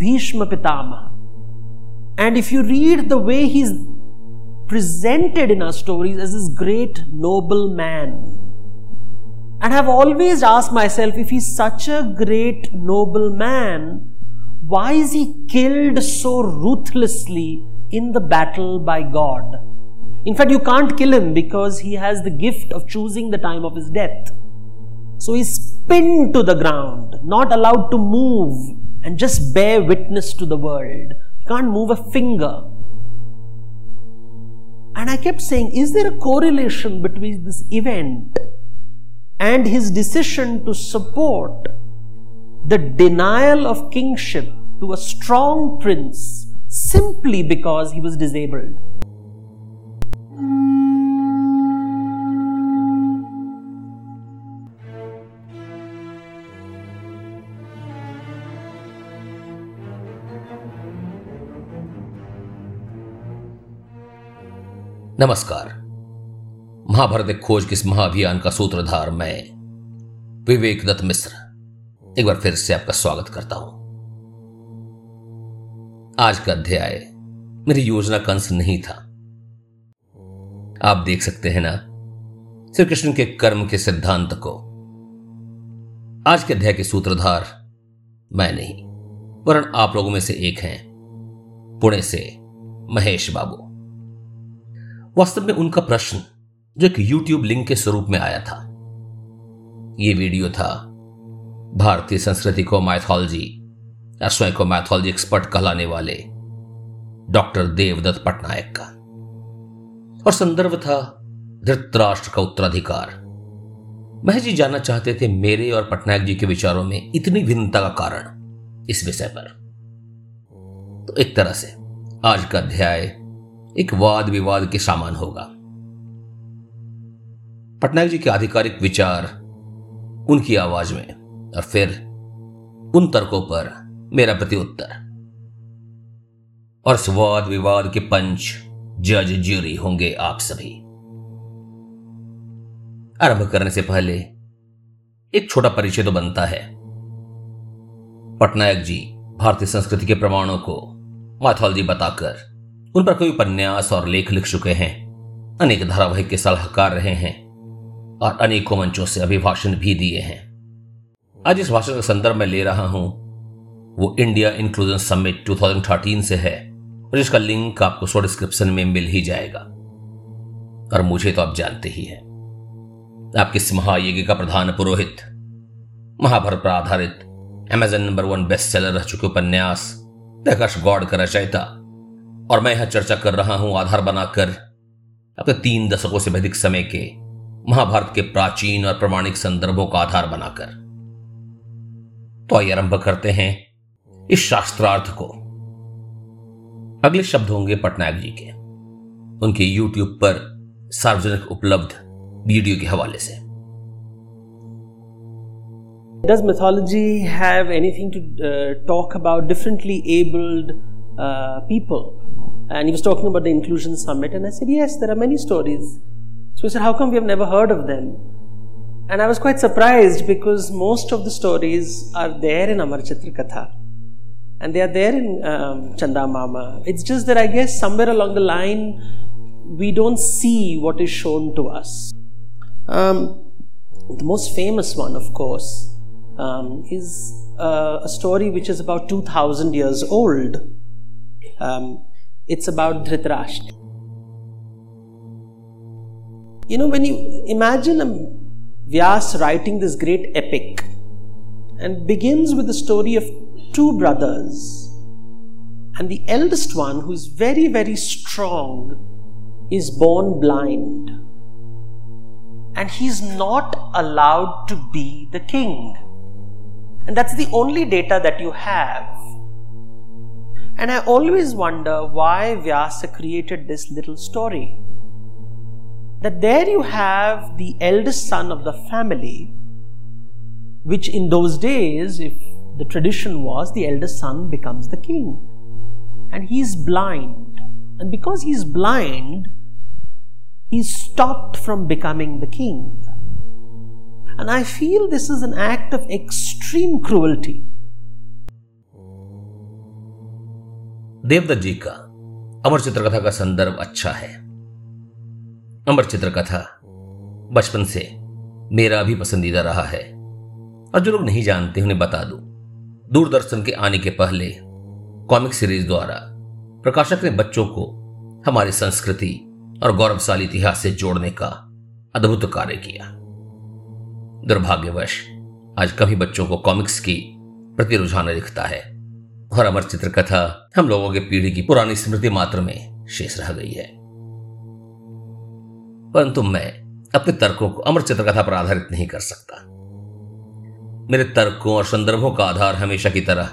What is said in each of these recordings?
Bhishma Pitama. And if you read the way he's presented in our stories as this great noble man, and I've always asked myself if he's such a great noble man, why is he killed so ruthlessly in the battle by God? In fact, you can't kill him because he has the gift of choosing the time of his death. So he's pinned to the ground, not allowed to move and just bear witness to the world. He can't move a finger. And I kept saying, is there a correlation between this event and his decision to support the denial of kingship to a strong prince simply because he was disabled? नमस्कार। महाभारत खोज किस महाअभियान का सूत्रधार मैं विवेक दत्त मिश्र। एक बार फिर से आपका स्वागत करता हूँ। आज का अध्याय मेरी योजना का अंश नहीं था। आप देख सकते हैं ना श्री कृष्ण के कर्म के सिद्धांत को। आज के अध्याय के सूत्रधार मैं नहीं, वरन आप लोगों में से एक हैं, पुणे से महेश बाबू। वास्तव में उनका प्रश्न, जो एक यूट्यूब लिंक के स्वरूप में आया था। यह वीडियो था भारतीय संस्कृति को मैथोलॉजी या स्वयं को मैथोलॉजी एक्सपर्ट कहलाने वाले डॉक्टर देवदत्त पटनायक का। और संदर्भ था धृतराष्ट्र का उत्तराधिकार। महज जी जानना चाहते थे मेरे और पटनायक जी के विचारों में इतनी भिन्नता का कारण इस विषय पर। तो एक तरह से आज का अध्याय एक वाद विवाद के सामान होगा। पटनायक जी के आधिकारिक विचार उनकी आवाज़ में और फिर उन तर्कों पर मेरा प्रत्युत्तर और इस वाद विवाद के पंच जज ज्यूरी होंगे आप सभी। आरंभ करने से पहले एक छोटा परिचय तो बनता है। पटनायक जी भारतीय संस्कृति के प्रमाणों को मैथोलॉजी बताकर उन पर कई उपन्यास और लेख लिख चुके हैं। अनेक धारावाहिक के सलाहकार रहे हैं और अनेकों मंचों से अभिभाषण भी दिए हैं। आज इस भाषण का संदर्भ में ले रहा हूँ। वो इंडिया इंक्लूजन समिट 2013 से है और इसका लिंक आपको शो डिस्क्रिप्शन में मिल ही जाएगा। और मुझे तो आप जानते ही हैं। आपके इस महायज्ञ का प्रधान पुरोहित, महाभारत पर आधारित Amazon number one best seller रह चुके उपन्यास प्रकाश गौड़ का रचयिता और मैं यहाँ चर्चा कर रहा हूँ आधार बनाकर। अपने तीन दशकों से अधिक समय के महाभारत के प्राचीन और प्रमाणिक संदर्भों का आधार बनाकर। तो आइए आरंभ करते हैं इस शास्त्रार्थ को। अगले शब्द होंगे पटनायक जी के। उनके यूट्यूब पर सार्वजनिक उपलब्ध वीडियो के हवाले से। Does mythology have anything to uh, talk about differently abled uh, people? And he was talking about the Inclusion Summit, and I said, Yes, there are many stories. So he said, How come we have never heard of them? And I was quite surprised because most of the stories are there in Amar Chitra Katha and they are there in um, Chanda Mama. It's just that I guess somewhere along the line we don't see what is shown to us. Um, the most famous one, of course, um, is uh, a story which is about 2000 years old. Um, it's about Dhritarashtra. You know, when you imagine a Vyas writing this great epic and begins with the story of two brothers, and the eldest one, who is very, very strong, is born blind. And he's not allowed to be the king. And that's the only data that you have. And I always wonder why Vyasa created this little story. That there you have the eldest son of the family, which in those days, if the tradition was, the eldest son becomes the king. And he's blind. And because he's blind, he's stopped from becoming the king. And I feel this is an act of extreme cruelty Devdutt जी का अमर चित्रकथा का संदर्भ अच्छा है। अमर चित्रकथा बचपन से मेरा भी पसंदीदा रहा है। और जो लोग नहीं जानते उन्हें बता दूँ। दूरदर्शन के आने के पहले कॉमिक सीरीज़ द्वारा प्रकाशक ने बच्चों को हमारी संस्कृति और गौरवशाली इतिहास से जोड़ने का अद्भुत कार्य किया। दुर्भाग्यवश, आज कभी बच्चों को कॉमिक्स की प्रति रुझान दिखता है। और अमर चित्रकथा हम लोगों की पीढ़ी की पुरानी स्मृति मात्र में शेष रह गई है। परंतु मैं अपने तर्कों को अमर चित्रकथा पर आधारित नहीं कर सकता। मेरे तर्कों और संदर्भों का आधार हमेशा की तरह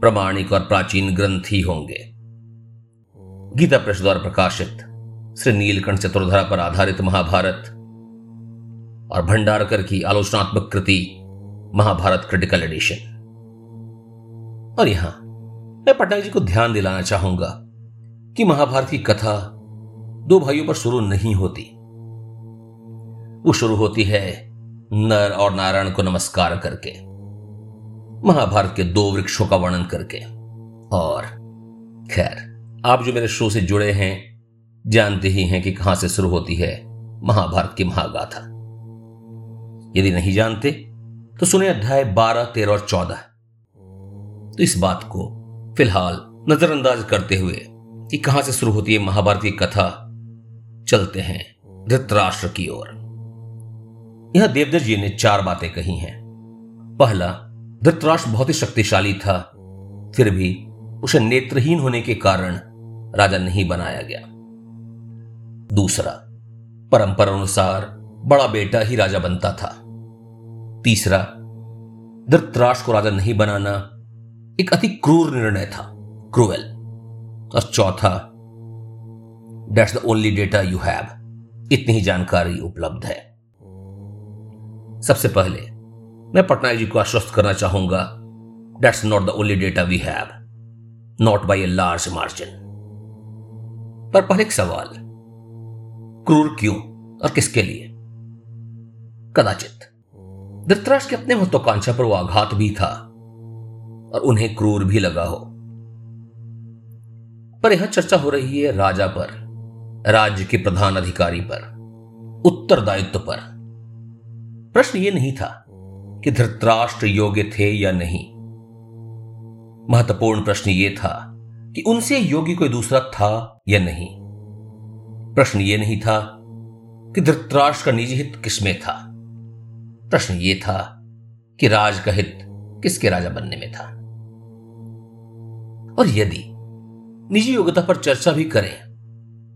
प्रमाणिक और प्राचीन ग्रंथ ही होंगे। गीता प्रेस द्वारा प्रकाशित श्री नीलकंठ चतुर्धरा पर आधारित महाभारत और भंडारकर की आलोचनात्मक कृति महाभारत क्रिटिकल एडिशन। और यहाँ मैं पटनायक जी को ध्यान दिलाना चाहूँगा कि महाभारत की कथा दो भाइयों पर शुरू नहीं होती। वो शुरू होती है नर और नारायण को नमस्कार करके, महाभारत के दो वृक्षों का वर्णन करके। और खैर, आप जो मेरे शो से जुड़े हैं, जानते ही हैं कि कहाँ से शुरू होती है महाभारत की महागाथा। यदि नहीं जानते तो सुने अध्याय बारह, तेरह और चौदह। तो इस बात को फ़िलहाल नजरअंदाज करते हुए कि कहाँ से शुरू होती है महाभारत की कथा, चलते हैं धृतराष्ट्र की ओर। यहाँ देवदत्त जी ने चार बातें कही हैं। पहला, धृतराष्ट्र बहुत ही शक्तिशाली था, फिर भी उसे नेत्रहीन होने के कारण राजा नहीं बनाया गया। दूसरा परंपरा अनुसार बड़ा बेटा ही राजा बनता था। तीसरा, धृतराष्ट्र को राजा नहीं बनाना एक अति क्रूर निर्णय था, क्रूएल। और चौथा that's the only data you have इतनी ही जानकारी उपलब्ध है। सबसे पहले, मैं पटनायक जी को आश्वस्त करना चाहूँगा that's not the only data we have not by a large margin पर पहले एक सवाल, क्रूर क्यों और किसके लिए? कदाचित। धृतराष्ट्र के अपने महत्वाकांक्षा पर वो आघात भी था। और उन्हें क्रूर भी लगा हो। पर यहाँ चर्चा हो रही है राजा पर, राज्य के प्रधान अधिकारी पर, उत्तरदायित्व पर। प्रश्न यह नहीं था कि धृतराष्ट्र योग्य थे या नहीं। महत्वपूर्ण प्रश्न यह था कि उनसे योग्य कोई दूसरा था या नहीं। प्रश्न यह नहीं था कि धृतराष्ट्र का निजी हित किसमें था। प्रश्न यह था कि राज का हित किसके राजा बनने में था। और यदि निजी योग्यता पर चर्चा भी करें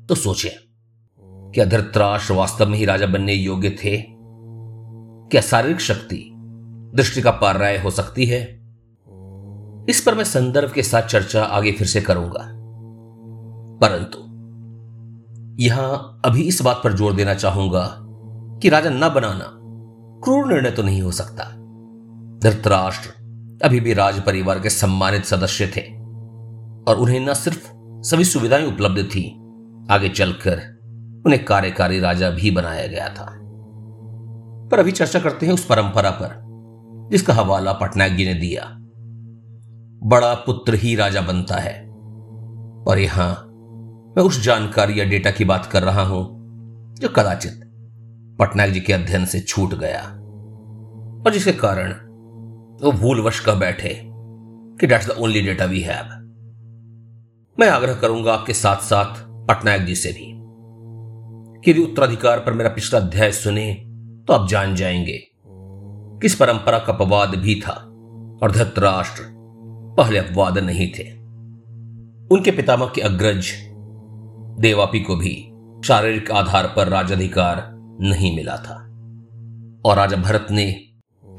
तो सोचें, क्या धृतराष्ट्र वास्तव में ही राजा बनने योग्य थे? क्या शारीरिक शक्ति दृष्टि का पार्याय हो सकती है? इस पर मैं संदर्भ के साथ चर्चा आगे फिर से करूँगा। परंतु यहाँ अभी इस बात पर ज़ोर देना चाहूँगा कि राजा न बनाना क्रूर निर्णय तो नहीं हो सकता। धृतराष्ट्र अभी भी राज परिवार के सम्मानित सदस्य थे। और उन्हें न सिर्फ़ सभी सुविधाएँ उपलब्ध थी, आगे चलकर उन्हें कार्यकारी राजा भी बनाया गया था। पर अभी चर्चा करते हैं उस परंपरा पर, जिसका हवाला पटनायक जी ने दिया। बड़ा पुत्र ही राजा बनता है। और यहाँ मैं उस जानकारी या डेटा की बात कर रहा हूँ, जो कदाचित पटनायक जी के अध्ययन से छूट गया, और जिसके कारण वो भूलवश कर बैठे कि that's the only data we have मैं आग्रह करूँगा आपके साथ साथ पटनायक जी से भी कि यदि उत्तराधिकार पर मेरा पिछला अध्याय सुने तो आप जान जाएँगे किस परंपरा का अपवाद भी था और धृतराष्ट्र पहले अपवाद नहीं थे। उनके पितामह के अग्रज देवापी को भी शारीरिक आधार पर राजाधिकार नहीं मिला था और राजा भरत ने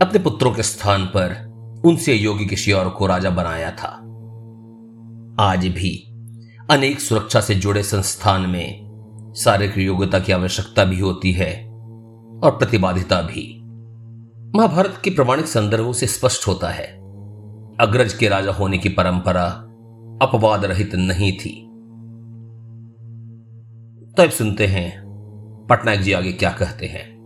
अपने पुत्रों के स्थान पर उनसे योगी किसी और को राजा बनाया था। आज भी अनेक सुरक्षा से जुड़े संस्थान में शारीरिक योग्यता की आवश्यकता भी होती है और प्रतिबाधिता भी। महाभारत के प्रमाणिक संदर्भों से स्पष्ट होता है। अग्रज के राजा होने की परंपरा अपवाद रहित नहीं थी। तो अब सुनते हैं, पटनायक जी आगे क्या कहते हैं।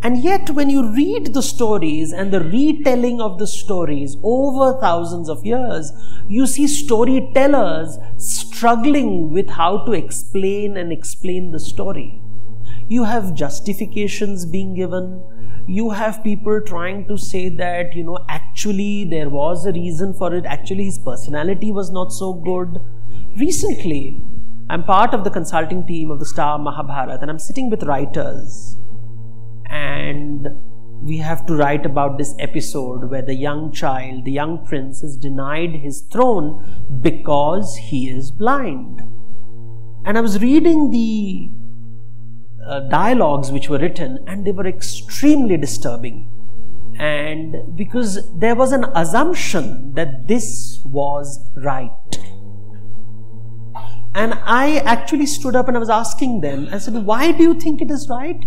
And yet, when you read the stories and the retelling of the stories over thousands of years, you see storytellers struggling with how to explain and explain the story. You have justifications being given. You have people trying to say that, you know, actually there was a reason for it. Actually, his personality was not so good. Recently, I'm part of the consulting team of the Star Mahabharat and I'm sitting with writers and we have to write about this episode where the young child, the young prince, is denied his throne because he is blind. And I was reading the uh, dialogues which were written, and they were extremely disturbing. And because there was an assumption that this was right. And I actually stood up and I was asking them, I said, Why do you think it is right?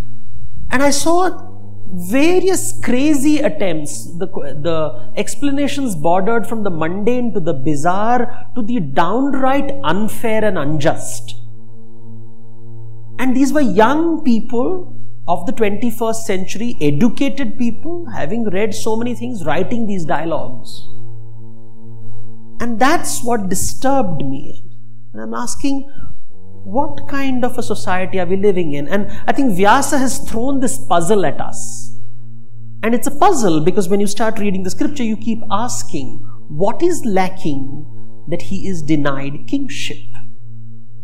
And I saw various crazy attempts. The, the explanations bordered from the mundane to the bizarre to the downright unfair and unjust. And these were young people of the 21st century, educated people, having read so many things, writing these dialogues. And that's what disturbed me. And I'm asking, what kind of a society are we living in? And I think Vyasa has thrown this puzzle at us. And it's a puzzle because when you start reading the scripture, you keep asking, what is lacking that he is denied kingship?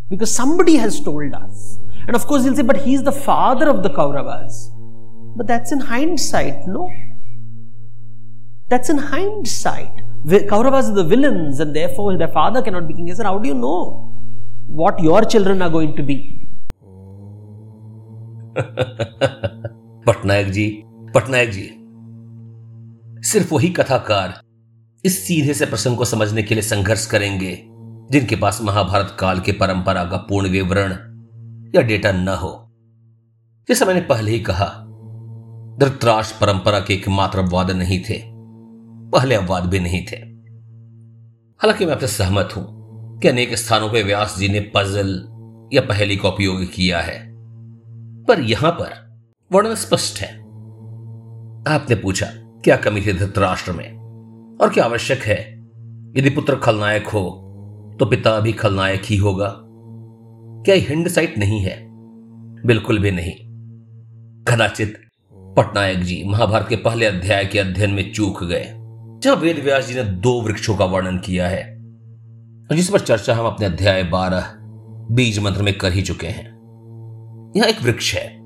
Because somebody has told us. And of course, he'll say, but he's the father of the Kauravas. But that's in hindsight, no? That's in hindsight. Kauravas are the villains, and therefore their father cannot be king. I said, how do you know? What your children are going to be. Patnaik ji Patnaik ji, सिर्फ़ वही कथाकार इस सीधे से प्रसंग को समझने के लिए संघर्ष करेंगे, जिनके पास महाभारत काल के परंपरा का पूर्ण विवरण या डेटा न हो जैसा मैंने पहले ही कहा, धृतराष्ट्र परंपरा के एकमात्र अपवाद नहीं थे, पहले अपवाद भी नहीं थे हालाँकि मैं आपसे सहमत हूँ कि अनेक स्थानों पर व्यास जी ने पजल या पहली का उपयोग किया है। पर यहाँ पर वर्णन स्पष्ट है। आपने पूछा, क्या कमी थी धृतराष्ट्र में? और क्या आवश्यक है? यदि पुत्र खलनायक हो तो पिता भी खलनायक ही होगा। क्या हिंड साइट नहीं है? बिल्कुल भी नहीं। कदाचित पटनायक जी महाभारत के पहले अध्याय के अध्ययन में चूक गए, जहाँ वेद व्यास जी ने दो वृक्षों का वर्णन किया है। जिस पर चर्चा हम अपने अध्याय बारह, बीज मंत्र में कर ही चुके हैं। यहाँ एक वृक्ष है,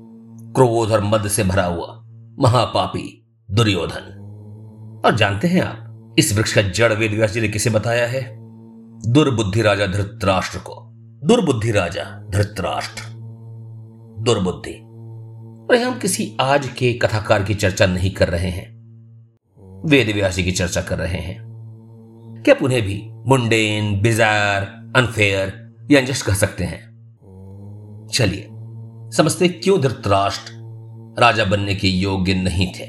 क्रोध और मद से भरा हुआ, महापापी, दुर्योधन। और जानते हैं आप, इस वृक्ष का जड़ वेद व्यास जी ने किसे बताया है? दुर्बुद्धि राजा धृतराष्ट्र को। दुर्बुद्धि राजा धृतराष्ट्र। दुर्बुद्धि। और हम किसी आज के कथाकार की चर्चा नहीं कर रहे हैं। वेद व्यासी की चर्चा कर रहे हैं। क्या उन्हें भी मुंडेन, बिजार अनफेयर या कह सकते हैं? चलिए, समझते क्यों धृतराष्ट्र राजा बनने के योग्य नहीं थे।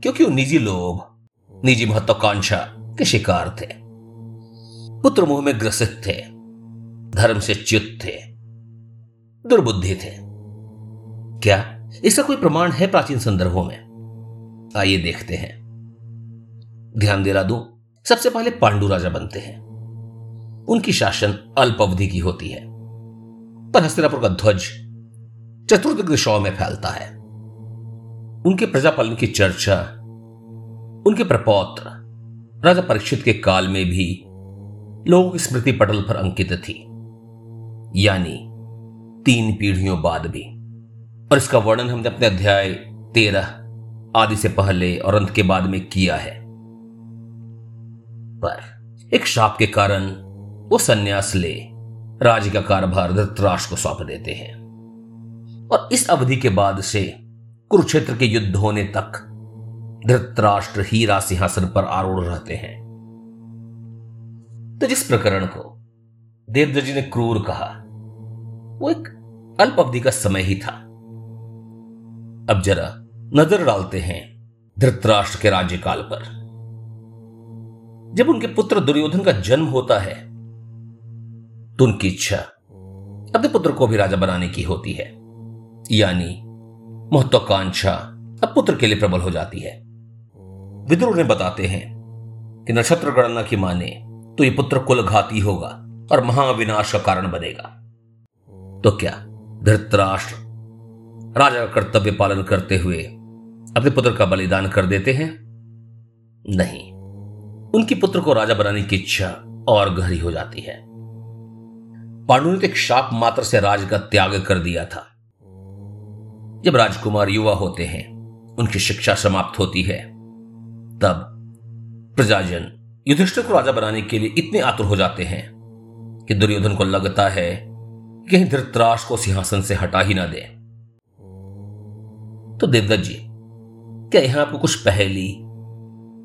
क्योंकि वो निजी लोभ, निजी महत्वाकांक्षा के शिकार थे। पुत्र मुँह में ग्रसित थे, धर्म से च्युत थे, दुर्बुद्धि थे। क्या इसका कोई प्रमाण है प्राचीन संदर्भों में? आइए देखते हैं। ध्यान दिला दूँ सबसे पहले पांडु राजा बनते हैं। उनकी शासन अल्प अवधि की होती है। पर हस्तिनापुर का ध्वज चतुर्थ दिशाओं में फैलता है। उनके प्रजापालन की चर्चा, उनके प्रपौत्र, राजा परीक्षित के काल में भी लोगों की स्मृति पटल पर अंकित थी। यानी तीन पीढ़ियों बाद भी। और इसका वर्णन हमने अपने अध्याय तेरह आदि से पहले और अंत के बाद में किया है। पर एक शाप के कारण वो सन्यास ले राज्य का कारोबार धृतराष्ट्र को सौंप देते हैं। और इस अवधि के बाद से कुरुक्षेत्र के युद्ध होने तक धृतराष्ट्र ही सिंहासन पर आरूढ़ रहते हैं। तो जिस प्रकरण को देवदत्त जी ने क्रूर कहा, वो एक अल्प अवधि का समय ही था। अब जरा नज़र डालते हैं धृतराष्ट्र के राज्यकाल पर। जब उनके पुत्र दुर्योधन का जन्म होता है तो उनकी इच्छा अपने पुत्र को भी राजा बनाने की होती है। यानी महत्वाकांक्षा अब पुत्र के लिए प्रबल हो जाती है। विद्रोह ने बताते हैं कि नक्षत्र गणना की माने तो ये पुत्र कुलघाती होगा और महाविनाश का कारण बनेगा। तो क्या धृतराष्ट्र राजा का कर्तव्य पालन करते हुए अपने पुत्र का बलिदान कर देते हैं? नहीं। उनकी पुत्र को राजा बनाने की इच्छा और गहरी हो जाती है। पांडु ने तो एक शाप मात्र से राज का त्याग कर दिया था। जब राजकुमार युवा होते हैं, उनकी शिक्षा समाप्त होती है, तब प्रजाजन युधिष्ठिर को राजा बनाने के लिए इतने आतुर हो जाते हैं कि दुर्योधन को लगता है कहीं धृतराज को सिंहासन से हटा ही ना दे। तो देवदत्त जी, क्या यहाँ आपको कुछ पहली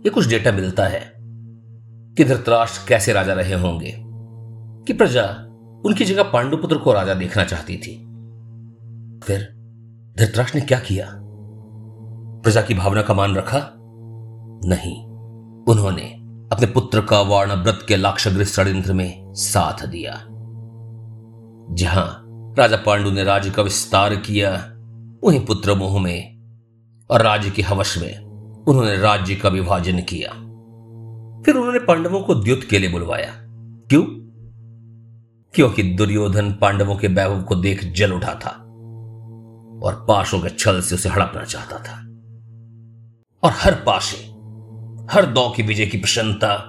या कुछ डेटा मिलता है? कि धृतराष्ट्र कैसे राजा रहे होंगे? कि प्रजा उनकी जगह पांडुपुत्र को राजा देखना चाहती थी। फिर धृतराष्ट्र ने क्या किया? प्रजा की भावना का मान रखा? नहीं। उन्होंने अपने पुत्र का व्रत के लाक्षागृह षड्यंत्र में साथ दिया। जहाँ राजा पांडु ने राज्य का विस्तार किया वहीं पुत्र मोह में और राज्य की हवश में उन्होंने राज्य का विभाजन किया। फिर उन्होंने पांडवों को द्युत के लिए बुलवाया। क्यों? क्योंकि दुर्योधन पांडवों के वैभव को देख जल उठा था और पाशों के छल से उसे हड़पना चाहता था। और हर पाशे, हर दौ की विजय की प्रसन्नता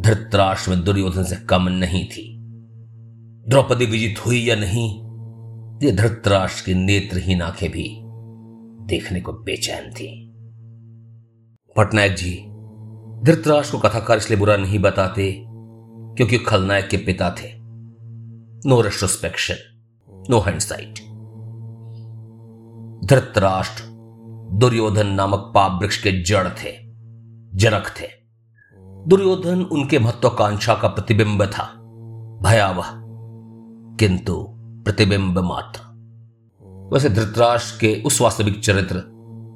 धृतराष्ट्र में दुर्योधन से कम नहीं थी। द्रौपदी विजित हुई या नहीं, ये धृतराष्ट्र की नेत्रहीन आँखें भी देखने को बेचैन थी। पटनायक जी धृतराष्ट्र को कथाकार इसलिए बुरा नहीं बताते क्योंकि खलनायक के पिता थे। No retrospection no hindsight Dhritarashtra Duryodhan नामक पाप वृक्ष के जड़ थे, जनक थे। दुर्योधन उनके महत्वाकांक्षा का प्रतिबिंब था, भयावह, किंतु प्रतिबिंब मात्र। वैसे धृतराष्ट्र के उस वास्तविक चरित्र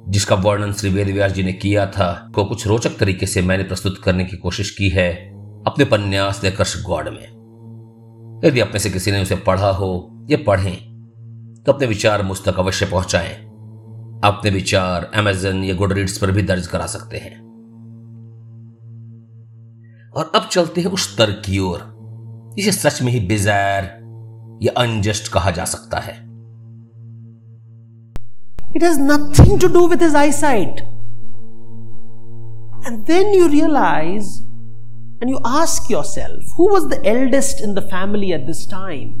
जिसका वर्णन श्री वेद व्यास जी ने किया था, को कुछ रोचक तरीके से मैंने प्रस्तुत करने की कोशिश की है अपने उपन्यास कर्ष गौड़ में। यदि अपने से किसी ने उसे पढ़ा हो या पढ़ें तो अपने विचार मुझ तक अवश्य पहुंचाएँ। अपने विचार अमेजन या गुड रीड्स पर भी दर्ज करा सकते हैं। और अब चलते हैं उस तर्क की ओर, जिसे सच में ही बिजायर या अनजस्ट कहा जा सकता है। It has nothing to do with his eyesight. And then you realize and you ask yourself who was the eldest in the family at this time?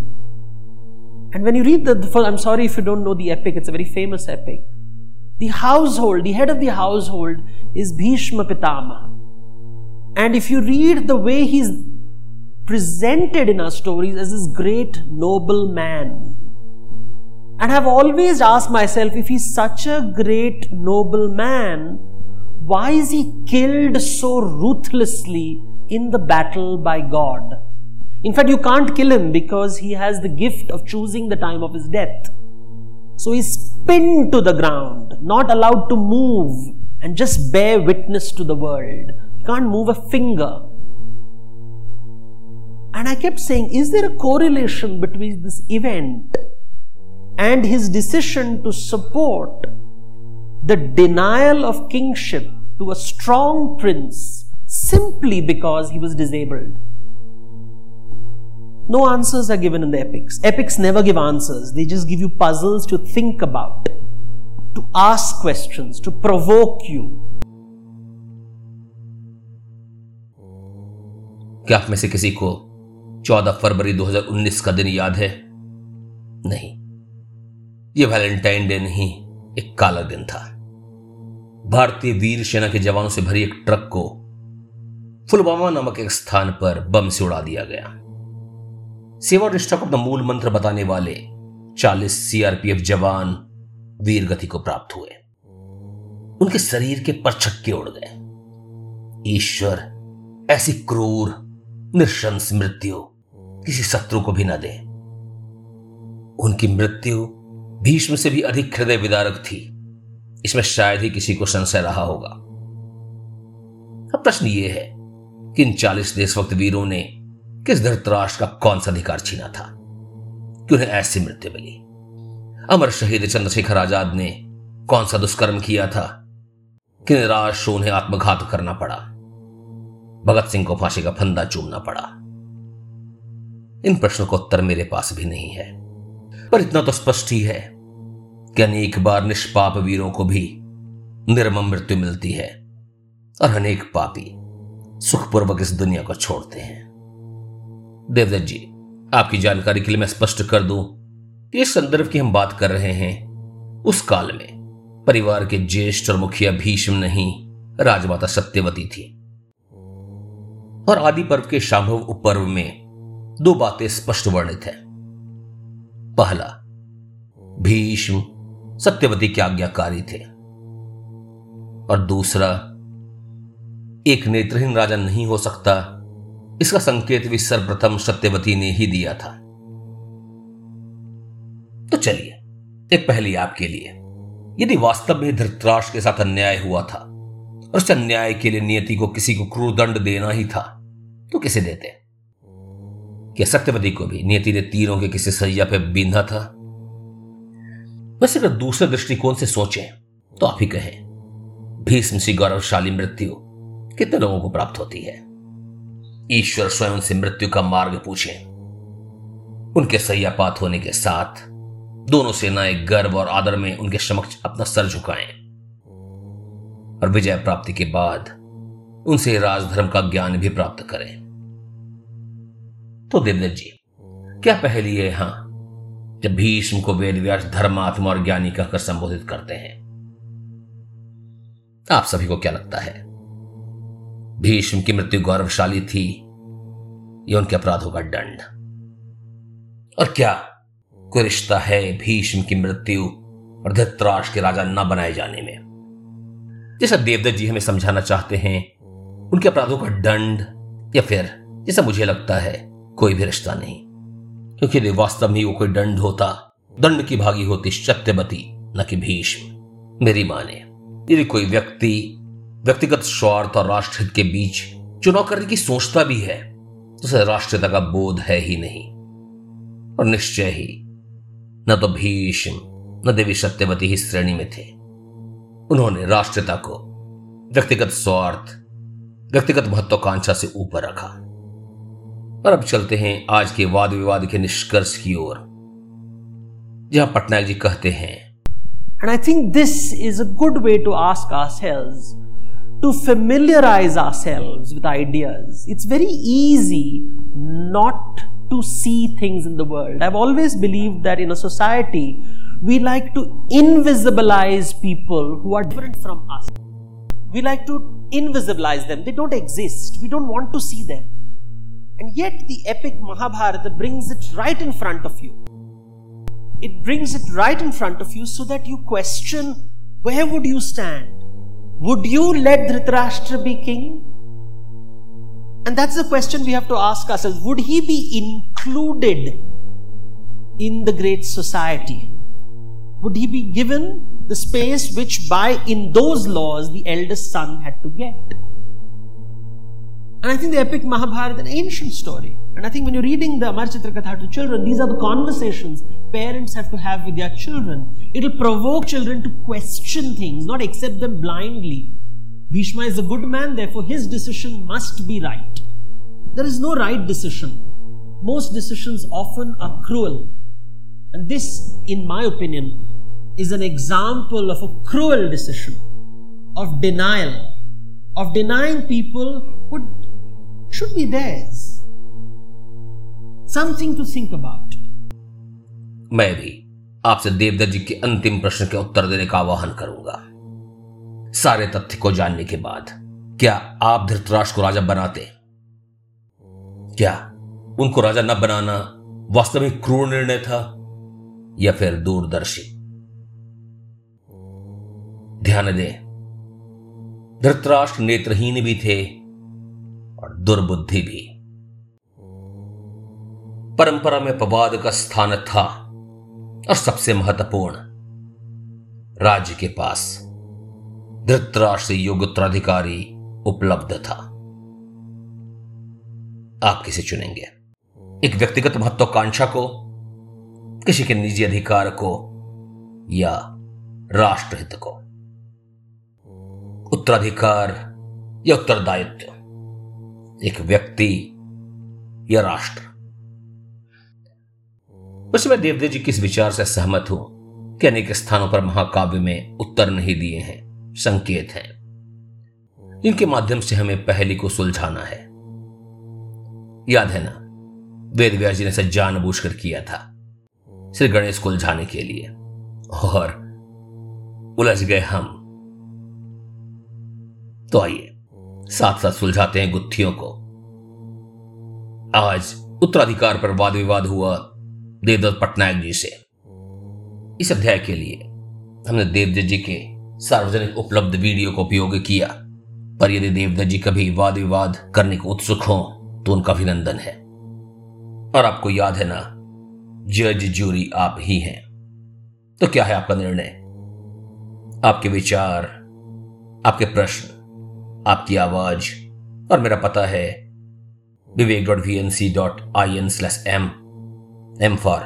And when you read the, the I'm sorry if you don't know the epic, it's a very famous epic. The household, the head of the household is Bhishma Pitama. And if you read the way he's presented in our stories as this great noble man, and have always asked myself if he's such a great, noble man, why is he killed so ruthlessly in the battle by God? In fact, you can't kill him because he has the gift of choosing the time of his death. So he's pinned to the ground, not allowed to move and just bear witness to the world. He can't move a finger. And I kept saying, is there a correlation between this event and his decision to support the denial of kingship to a strong prince simply because he was disabled. No answers are given in the epics. Epics never give answers, they just give you puzzles to think about, to ask questions, to provoke you. क्या आप में से किसी को 14 फरवरी 2019 का दिन याद है नहीं यह वैलेंटाइन डे नहीं, एक काला दिन था। भारतीय वीर सेना के जवानों से भरी एक ट्रक को फुलवामा नामक एक स्थान पर बम से उड़ा दिया गया। सेवा निष्ठा को अपना मूल मंत्र बताने वाले 40 सीआरपीएफ जवान वीर गति को प्राप्त हुए। उनके शरीर के परछक्के उड़ गए। ईश्वर, ऐसी क्रूर, निशंस मृत्यु किसी शत्रु को भी न दे। उनकी मृत्यु भीष्म से भी अधिक हृदय विदारक थी। इसमें शायद ही किसी को संशय रहा होगा। अब प्रश्न यह है कि इन चालीस देशभक्त वीरों ने किस धृतराष्ट्र का कौन सा अधिकार छीना था? कि उन्हें ऐसी मृत्यु मिली? अमर शहीद चंद्रशेखर आज़ाद ने कौन सा दुष्कर्म किया था? कि निराश उन्हें आत्मघात करना पड़ा? भगत सिंह को फांसी का फंदा चूमना पड़ा? इन प्रश्नों का उत्तर मेरे पास भी नहीं है, पर इतना तो स्पष्ट ही है कि अनेक बार निष्पाप वीरों को भी निर्मम मृत्यु मिलती है और अनेक पापी सुखपूर्वक इस दुनिया को छोड़ते हैं। देवदत्त जी, आपकी जानकारी के लिए मैं स्पष्ट कर दूँ कि इस संदर्भ की हम बात कर रहे हैं, उस काल में परिवार के ज्येष्ठ और मुखिया भीष्म नहीं, राजमाता सत्यवती थी। और आदि पर्व के शांभव उपपर्व में दो बातें स्पष्ट वर्णित हैं। पहला, भीष्म सत्यवती के आज्ञाकारी थे। और दूसरा, एक नेत्रहीन राजा नहीं हो सकता, इसका संकेत भी सर्वप्रथम सत्यवती ने ही दिया था। तो चलिए, एक पहली आपके लिए। यदि वास्तव में धृतराष्ट्र के साथ अन्याय हुआ था, और उस अन्याय के लिए नियति को किसी को क्रूर दंड देना ही था तो किसे देते? क्या सत्यवती को भी नियति ने तीरों के किसी सैया पे बींधा था? वैसे अगर दूसरे दृष्टिकोण से सोचें तो आप ही कहें, भीष्म सी गौरवशाली मृत्यु कितने लोगों को प्राप्त होती है? ईश्वर स्वयं से मृत्यु का मार्ग पूछे। उनके सैयापात होने के साथ दोनों सेनाएँ गर्व और आदर में उनके समक्ष अपना सर झुकाएँ। और विजय प्राप्ति के बाद उनसे राजधर्म का ज्ञान भी प्राप्त करें। तो देवदत्त जी, क्या पहली है यहाँ जब भीष्म को वेद व्यास धर्मात्मा और ज्ञानी कहकर संबोधित करते हैं। आप सभी को क्या लगता है? भीष्म की मृत्यु गौरवशाली थी यह उनके अपराधों का दंड? और क्या कोई रिश्ता है भीष्म की मृत्यु और धृतराज के राजा न बनाए जाने में? जैसा देवदत्त जी हमें समझाना चाहते हैं, उनके अपराधों का दंड, या फिर जैसा मुझे लगता है, कोई भी रिश्ता नहीं। क्योंकि यदि वास्तव में वो कोई दंड होता, दंड की भागी होती सत्यवती, न कि भीष्म। मेरी माने, यदि कोई व्यक्ति, व्यक्तिगत स्वार्थ और राष्ट्रहित के बीच चुनाव करने की सोचता भी है तो उसे राष्ट्रीयता का बोध है ही नहीं। और निश्चय ही, न तो भीष्म, न देवी सत्यवती ही श्रेणी में थे। उन्होंने राष्ट्रता को व्यक्तिगत स्वार्थ, व्यक्तिगत महत्वाकांक्षा से ऊपर रखा। पर अब चलते हैं आज के वाद विवाद के निष्कर्ष की ओर, जहाँ पटनायक जी कहते हैं। And I think this is a good way to ask our ourselves to familiarize ourselves with ideas it's very easy not to see things in the world I always believe that in a society we like to invisibilize people who are different from us we like to invisibilize them they don't exist we don't want to see them And yet, the epic Mahabharata brings it right in front of you. It brings it right in front of you so that you question where would you stand? Would you let Dhritarashtra be king? And that's the question we have to ask ourselves. Would he be included in the great society? Would he be given the space which, by in those laws, the eldest son had to get? And I think the epic Mahabharata, an ancient story. And I think when you're reading the Amar Katha to children, these are the conversations parents have to have with their children. It'll provoke children to question things, not accept them blindly. Bhishma is a good man, therefore his decision must be right. There is no right decision. Most decisions often are cruel. And this, in my opinion, is an example of a cruel decision, of denial, of denying people should be theirs. Something to think about. मैं भी आपसे देवदत्त जी के अंतिम प्रश्न के उत्तर देने का आह्वान करूँगा सारे तथ्य को जानने के बाद, क्या आप धृतराष्ट्र को राजा बनाते क्या उनको राजा न बनाना वास्तविक क्रूर निर्णय था या फिर दूरदर्शी ध्यान दें, धृतराष्ट्र नेत्रहीन भी थे दुर्बुद्धि भी। परंपरा में पवाद का स्थान था और सबसे महत्वपूर्ण, राज्य के पास धृतराष्ट्र योग्य उत्तराधिकारी उपलब्ध था। आप किसे चुनेंगे? एक व्यक्तिगत महत्वाकांक्षा को, किसी के निजी अधिकार को, या राष्ट्रहित को? उत्तराधिकार या उत्तरदायित्व? एक व्यक्ति या राष्ट्र। वैसे देवदेव जी के इस विचार से सहमत हूँ कि अनेक स्थानों पर महाकाव्य में उत्तर नहीं दिए हैं, संकेत हैं। इनके माध्यम से हमें पहली को सुलझाना है। याद है ना, वेद व्यास जी ने इसे जानबूझकर किया था, श्री गणेश को उलझाने के लिए। और उलझ गए हम। तो आइए साथ साथ सुलझाते हैं गुत्थियों को। आज उत्तराधिकार पर वाद विवाद हुआ देवदत्त पटनायक जी से। इस अध्याय के लिए हमने देवदत्त जी के सार्वजनिक उपलब्ध वीडियो का उपयोग किया, पर यदि देवदत्त जी कभी वाद विवाद करने को उत्सुक हो तो उनका अभिनंदन है। और आपको याद है ना, जज जूरी आप ही हैं। तो क्या है आपका निर्णय? आपके विचार, आपके प्रश्न आपकी आवाज़। और मेरा पता है Vivek dot V N C dot I N slash M M for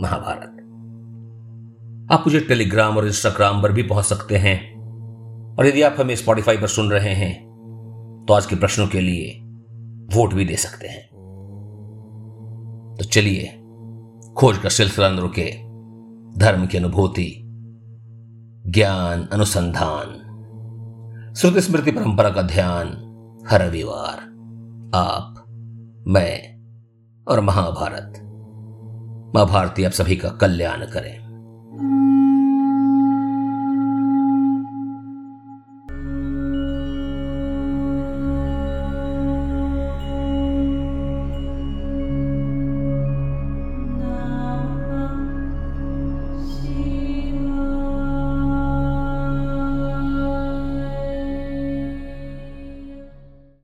Mahabharat. आप मुझे टेलीग्राम और इंस्टाग्राम पर भी पहुँच सकते हैं। और यदि आप हमें स्पॉटिफाई पर सुन रहे हैं तो आज के प्रश्नों के लिए वोट भी दे सकते हैं। तो चलिए, खोज का सिलसिला रुके। धर्म की अनुभूति, ज्ञान अनुसंधान। श्रुति स्मृति परंपरा का ध्यान हर रविवार, आप, मैं और महाभारत। महाभारती भारती आप सभी का कल्याण करें।